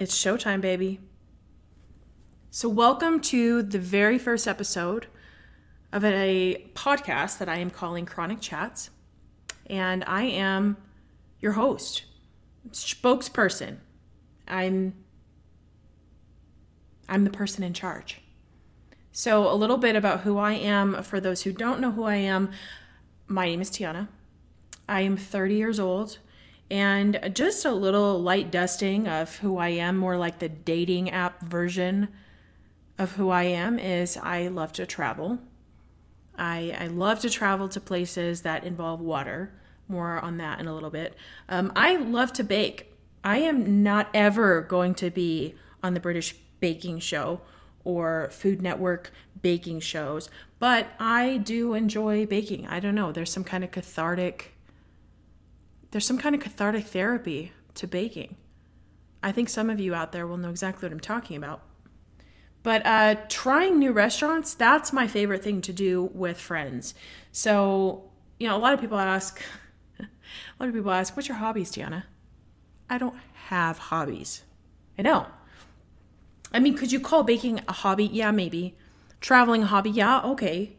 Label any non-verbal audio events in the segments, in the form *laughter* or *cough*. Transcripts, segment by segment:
It's showtime, baby. So, welcome to the very first episode of a podcast that I am calling Chronic Chats. And I am your host, spokesperson. I'm I'm the person in charge. So, a little bit about who I am for those who don't know who I am. My name is Tiana. I am 30 years old. And just a little light dusting of who I am, more like the dating app version of who I am, is I love to travel. I, I love to travel to places that involve water. More on that in a little bit. Um, I love to bake. I am not ever going to be on the British baking show or Food Network baking shows, but I do enjoy baking. I don't know, there's some kind of cathartic there's some kind of cathartic therapy to baking. I think some of you out there will know exactly what I'm talking about. But uh, trying new restaurants, that's my favorite thing to do with friends. So, you know, a lot of people ask, *laughs* a lot of people ask, what's your hobbies, Tiana? I don't have hobbies. I don't. I mean, could you call baking a hobby? Yeah, maybe. Traveling a hobby? Yeah, okay.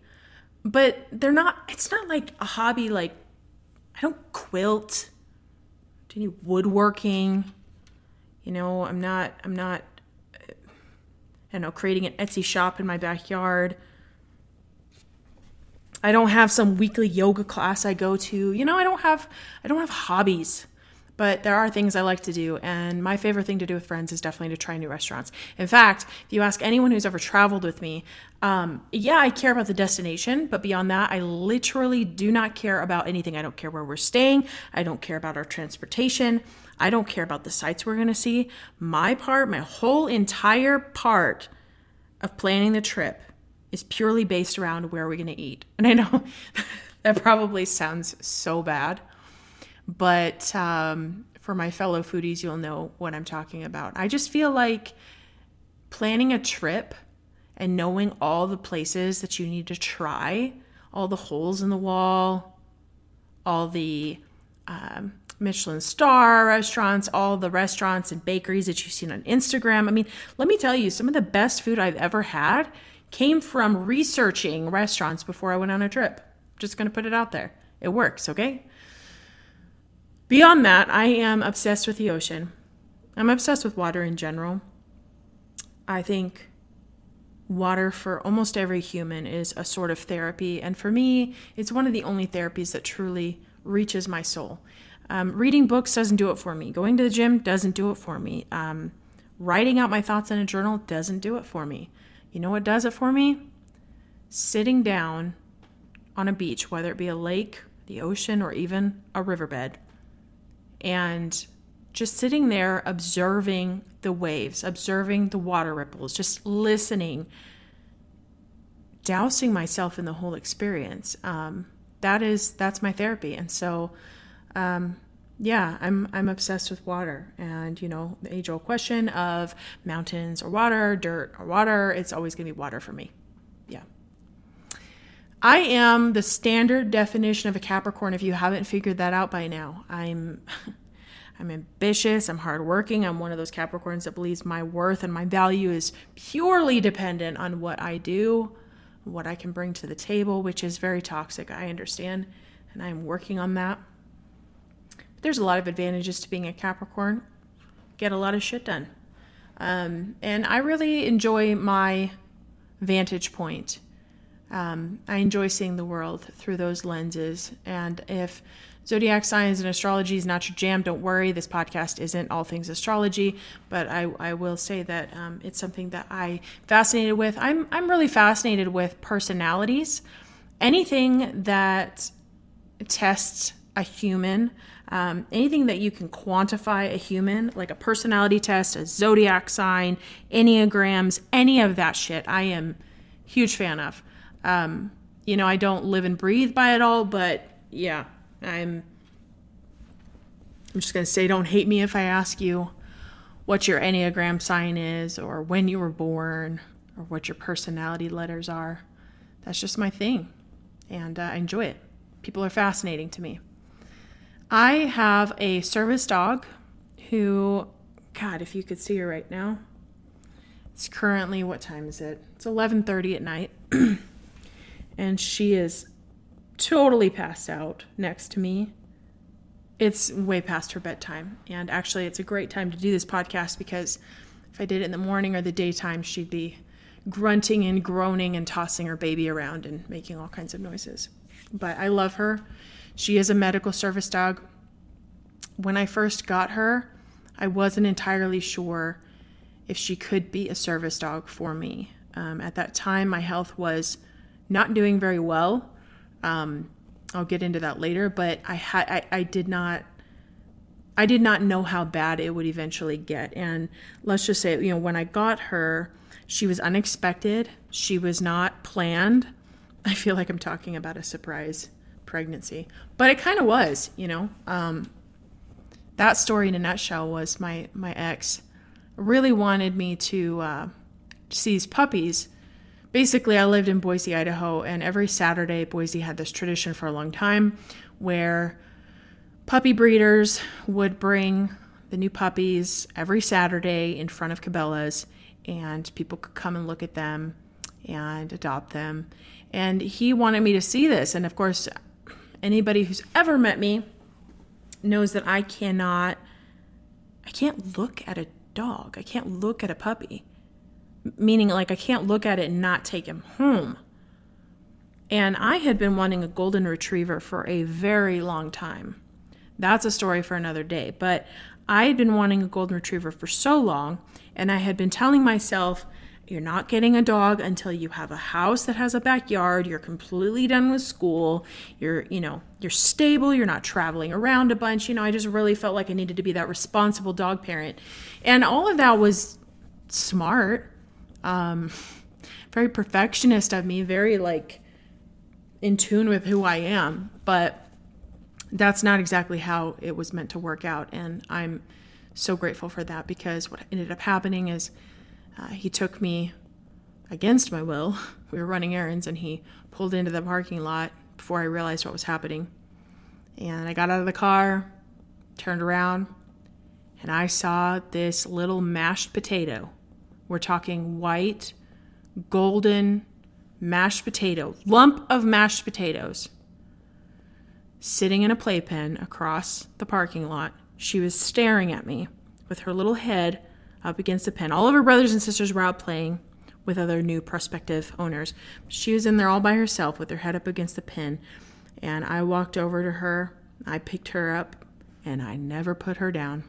But they're not, it's not like a hobby like I don't quilt, do any woodworking. You know, I'm not, I'm not, I don't know, creating an Etsy shop in my backyard. I don't have some weekly yoga class I go to. You know, I don't have, I don't have hobbies but there are things I like to do, and my favorite thing to do with friends is definitely to try new restaurants. In fact, if you ask anyone who's ever traveled with me, um, yeah, I care about the destination, but beyond that, I literally do not care about anything. I don't care where we're staying, I don't care about our transportation, I don't care about the sites we're gonna see. My part, my whole entire part of planning the trip is purely based around where we're gonna eat. And I know *laughs* that probably sounds so bad but um, for my fellow foodies, you'll know what I'm talking about. I just feel like planning a trip and knowing all the places that you need to try, all the holes in the wall, all the um, Michelin star restaurants, all the restaurants and bakeries that you've seen on Instagram. I mean, let me tell you, some of the best food I've ever had came from researching restaurants before I went on a trip. Just gonna put it out there. It works, okay? Beyond that, I am obsessed with the ocean. I'm obsessed with water in general. I think water for almost every human is a sort of therapy. And for me, it's one of the only therapies that truly reaches my soul. Um, reading books doesn't do it for me. Going to the gym doesn't do it for me. Um, writing out my thoughts in a journal doesn't do it for me. You know what does it for me? Sitting down on a beach, whether it be a lake, the ocean, or even a riverbed, and just sitting there observing the waves, observing the water ripples, just listening, dousing myself in the whole experience. Um, that is that's my therapy, and so um, yeah, I'm I'm obsessed with water, and you know the age old question of mountains or water, dirt or water. It's always gonna be water for me. Yeah. I am the standard definition of a Capricorn if you haven't figured that out by now. I'm *laughs* I'm ambitious, I'm hardworking, I'm one of those Capricorns that believes my worth and my value is purely dependent on what I do, what I can bring to the table, which is very toxic, I understand, and I'm working on that. But there's a lot of advantages to being a Capricorn. Get a lot of shit done. Um, and I really enjoy my vantage point. Um, I enjoy seeing the world through those lenses. And if zodiac signs and astrology is not your jam, don't worry. This podcast isn't all things astrology, but I, I will say that um, it's something that I fascinated with. I'm I'm really fascinated with personalities. Anything that tests a human, um, anything that you can quantify a human, like a personality test, a zodiac sign, enneagrams, any of that shit, I am huge fan of. Um, you know, I don't live and breathe by it all, but yeah, I'm I'm just going to say don't hate me if I ask you what your Enneagram sign is or when you were born or what your personality letters are. That's just my thing. And uh, I enjoy it. People are fascinating to me. I have a service dog who God, if you could see her right now. It's currently what time is it? It's 11:30 at night. *clears throat* and she is totally passed out next to me. It's way past her bedtime. And actually, it's a great time to do this podcast because if I did it in the morning or the daytime, she'd be grunting and groaning and tossing her baby around and making all kinds of noises. But I love her. She is a medical service dog. When I first got her, I wasn't entirely sure if she could be a service dog for me. Um, at that time, my health was not doing very well. Um, I'll get into that later, but I had I, I did not I did not know how bad it would eventually get. And let's just say, you know, when I got her, she was unexpected. She was not planned. *laughs* I feel like I'm talking about a surprise pregnancy, but it kind of was, you know. Um, that story in a nutshell was my my ex really wanted me to uh, seize puppies basically, I lived in Boise, Idaho, and every Saturday, Boise had this tradition for a long time where puppy breeders would bring the new puppies every Saturday in front of Cabela's, and people could come and look at them and adopt them. And he wanted me to see this. And of course, anybody who's ever met me knows that I cannot, I can't look at a dog, I can't look at a puppy meaning like I can't look at it and not take him home. And I had been wanting a golden retriever for a very long time. That's a story for another day. But I had been wanting a golden retriever for so long, and I had been telling myself, you're not getting a dog until you have a house that has a backyard, you're completely done with school, you're, you know, you're stable, you're not traveling around a bunch. You know, I just really felt like I needed to be that responsible dog parent. And all of that was smart um, very perfectionist of me, very like in tune with who I am. But that's not exactly how it was meant to work out. And I'm so grateful for that because what ended up happening is uh, he took me against my will. *laughs* We were running errands and he pulled into the parking lot before I realized what was happening. And I got out of the car, turned around, and I saw this little mashed potato we're talking white, golden mashed potato, lump of mashed potatoes, sitting in a playpen across the parking lot. She was staring at me with her little head up against the pen. All of her brothers and sisters were out playing with other new prospective owners. She was in there all by herself with her head up against the pen. And I walked over to her, I picked her up, and I never put her down.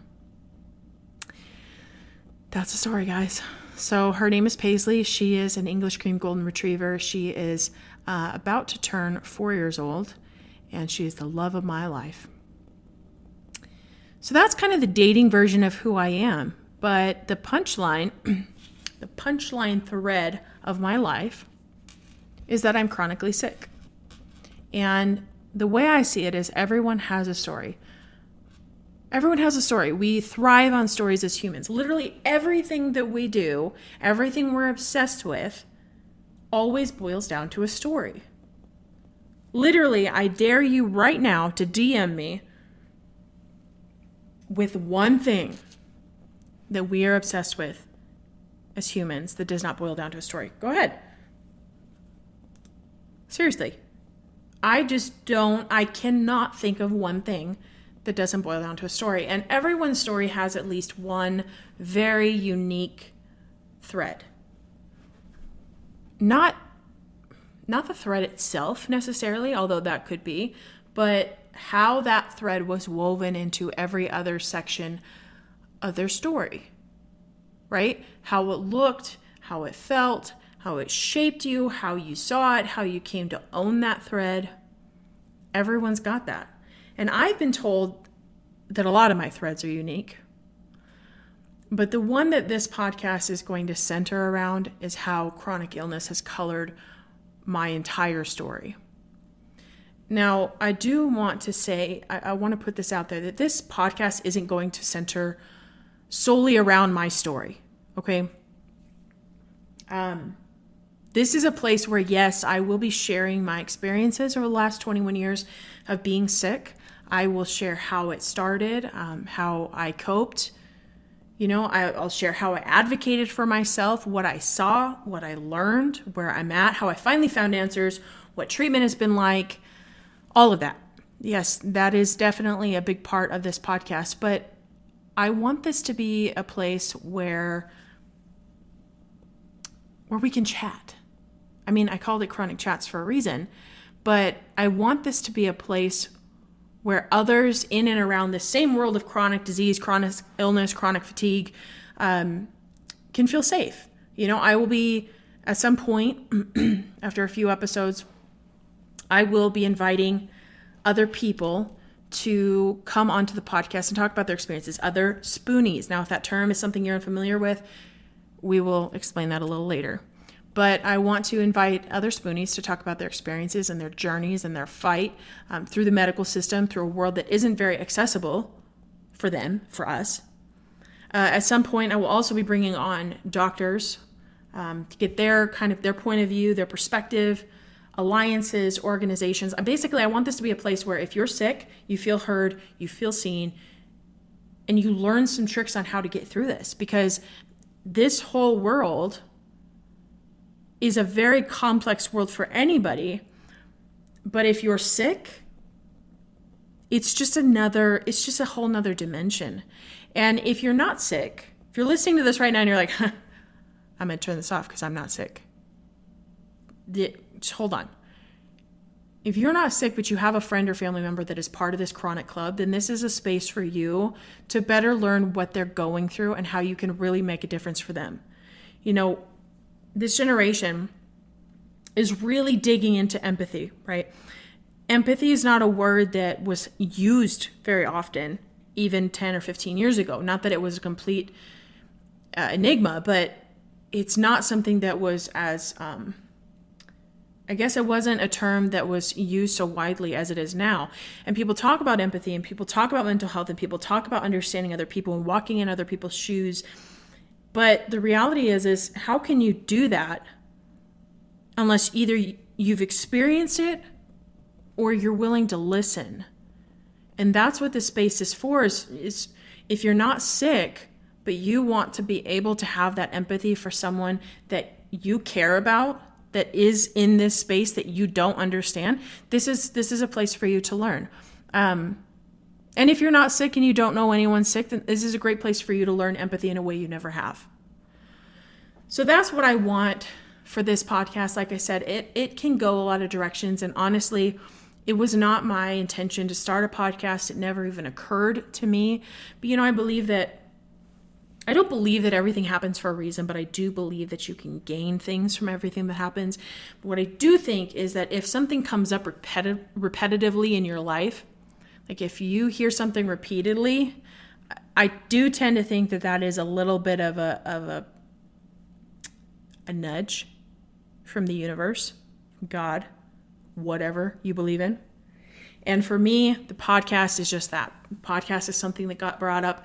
That's the story, guys. So her name is Paisley. She is an English cream golden retriever. She is uh, about to turn four years old, and she is the love of my life. So that's kind of the dating version of who I am. But the punchline, *clears throat* the punchline thread of my life is that I'm chronically sick. And the way I see it is everyone has a story. Everyone has a story. We thrive on stories as humans. Literally everything that we do, everything we're obsessed with, always boils down to a story. Literally, I dare you right now to DM me with one thing that we are obsessed with as humans that does not boil down to a story. Go ahead. Seriously. I just don't, I cannot think of one thing that doesn't boil down to a story. And everyone's story has at least one very unique thread. Not not the thread itself necessarily, although that could be, but how that thread was woven into every other section of their story. Right? How it looked, how it felt, how it shaped you, how you saw it, how you came to own that thread. Everyone's got that. And I've been told that a lot of my threads are unique. But the one that this podcast is going to center around is how chronic illness has colored my entire story. Now, I do want to say, I, I, want to put this out there that this podcast isn't going to center solely around my story, okay? Um, this is a place where, yes, I will be sharing my experiences over the last 21 years of being sick. I will share how it started, um, how I coped, You know, I, will share how I advocated for myself, what I saw, what I learned, where I'm at, how I finally found answers, what treatment has been like, all of that. Yes, that is definitely a big part of this podcast, but I want this to be a place where where we can chat. I mean, I called it chronic chats for a reason, but I want this to be a place where others in and around the same world of chronic disease, chronic illness, chronic fatigue um, can feel safe. You know, I will be at some point *clears throat* after a few episodes, I will be inviting other people to come onto the podcast and talk about their experiences, other spoonies. Now, if that term is something you're unfamiliar with, we will explain that a little later. But I want to invite other spoonies to talk about their experiences and their journeys and their fight um, through the medical system, through a world that isn't very accessible for them, for us. Uh, at some point, I will also be bringing on doctors um, to get their kind of their point of view, their perspective, alliances, organizations. Basically, I want this to be a place where if you're sick, you feel heard, you feel seen, and you learn some tricks on how to get through this because this whole world is a very complex world for anybody. But if you're sick, it's just another, it's just a whole nother dimension. And if you're not sick, if you're listening to this right now and you're like, huh, I'm going to turn this off because I'm not sick. The, hold on. If you're not sick, but you have a friend or family member that is part of this chronic club, then this is a space for you to better learn what they're going through and how you can really make a difference for them. You know, this generation is really digging into empathy, right? Empathy is not a word that was used very often, even 10 or 15 years ago. Not that it was a complete uh, enigma, but it's not something that was as um, I guess it wasn't a term that was used so widely as it is now. And people talk about empathy and people talk about mental health and people talk about understanding other people and walking in other people's shoes. But the reality is is how can you do that unless either you've experienced it or you're willing to listen. And that's what this space is for is, is if you're not sick, but you want to be able to have that empathy for someone that you care about that is in this space that you don't understand, this is this is a place for you to learn. Um, and if you're not sick and you don't know anyone sick, then this is a great place for you to learn empathy in a way you never have. So that's what I want for this podcast. Like I said, it it can go a lot of directions, and honestly, it was not my intention to start a podcast. It never even occurred to me. But you know, I believe that I don't believe that everything happens for a reason, but I do believe that you can gain things from everything that happens. But what I do think is that if something comes up repeti- repetitively in your life, like if you hear something repeatedly, I do tend to think that that is a little bit of a of a a nudge from the universe, God, whatever you believe in. And for me, the podcast is just that. podcast is something that got brought up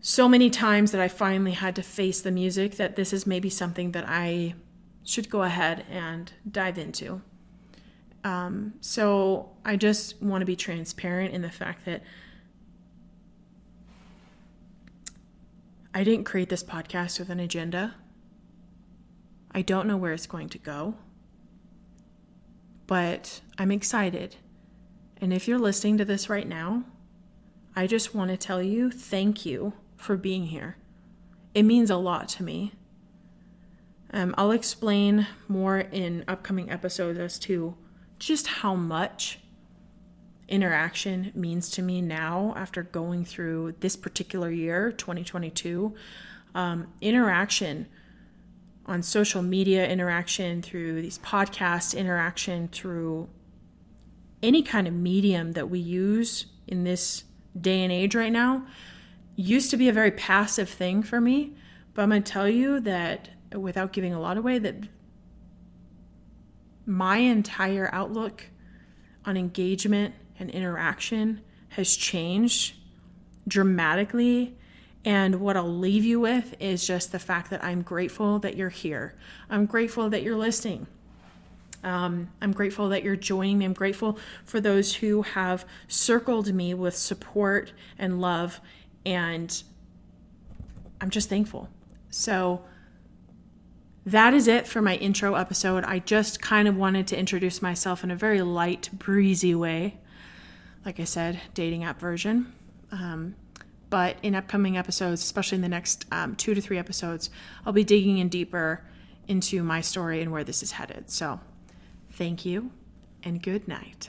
so many times that I finally had to face the music that this is maybe something that I should go ahead and dive into. Um, so I just want to be transparent in the fact that I didn't create this podcast with an agenda. I don't know where it's going to go, but I'm excited. And if you're listening to this right now, I just want to tell you thank you for being here. It means a lot to me. Um, I'll explain more in upcoming episodes as to just how much interaction means to me now after going through this particular year, 2022. Um, interaction on social media, interaction through these podcasts, interaction through any kind of medium that we use in this day and age right now used to be a very passive thing for me, but I'm going to tell you that without giving a lot away, that my entire outlook on engagement and interaction has changed dramatically. And what I'll leave you with is just the fact that I'm grateful that you're here. I'm grateful that you're listening. Um, I'm grateful that you're joining me. I'm grateful for those who have circled me with support and love and I'm just thankful. So that is it for my intro episode. I just kind of wanted to introduce myself in a very light, breezy way. Like I said, dating app version. Um, but in upcoming episodes, especially in the next um, two to three episodes, I'll be digging in deeper into my story and where this is headed. So thank you and good night.